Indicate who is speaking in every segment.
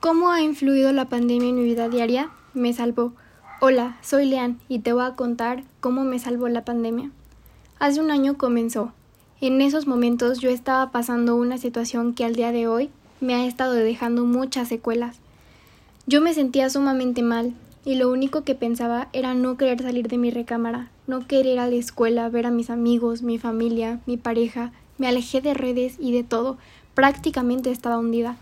Speaker 1: ¿Cómo ha influido la pandemia en mi vida diaria? Me salvó. Hola, soy Lean y te voy a contar cómo me salvó la pandemia. Hace un año comenzó. En esos momentos yo estaba pasando una situación que al día de hoy me ha estado dejando muchas secuelas. Yo me sentía sumamente mal y lo único que pensaba era no querer salir de mi recámara, no querer ir a la escuela, ver a mis amigos, mi familia, mi pareja. Me alejé de redes y de todo. Prácticamente estaba hundida.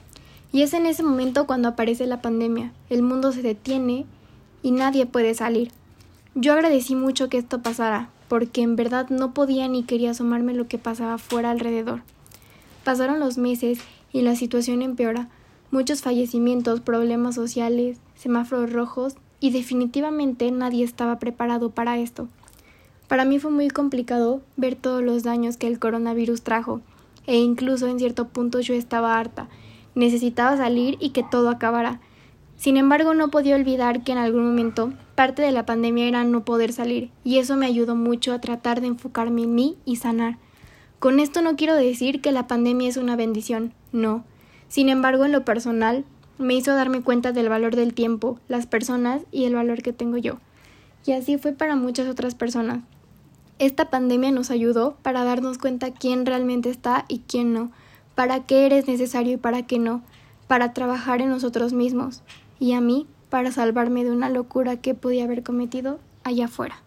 Speaker 1: Y es en ese momento cuando aparece la pandemia. El mundo se detiene y nadie puede salir. Yo agradecí mucho que esto pasara, porque en verdad no podía ni quería asomarme lo que pasaba fuera alrededor. Pasaron los meses y la situación empeora. Muchos fallecimientos, problemas sociales, semáforos rojos y definitivamente nadie estaba preparado para esto. Para mí fue muy complicado ver todos los daños que el coronavirus trajo, e incluso en cierto punto yo estaba harta. Necesitaba salir y que todo acabara. Sin embargo, no podía olvidar que en algún momento parte de la pandemia era no poder salir, y eso me ayudó mucho a tratar de enfocarme en mí y sanar. Con esto no quiero decir que la pandemia es una bendición, no. Sin embargo, en lo personal, me hizo darme cuenta del valor del tiempo, las personas y el valor que tengo yo. Y así fue para muchas otras personas. Esta pandemia nos ayudó para darnos cuenta quién realmente está y quién no, para qué eres necesario y para qué no, para trabajar en nosotros mismos, y a mí para salvarme de una locura que podía haber cometido allá afuera.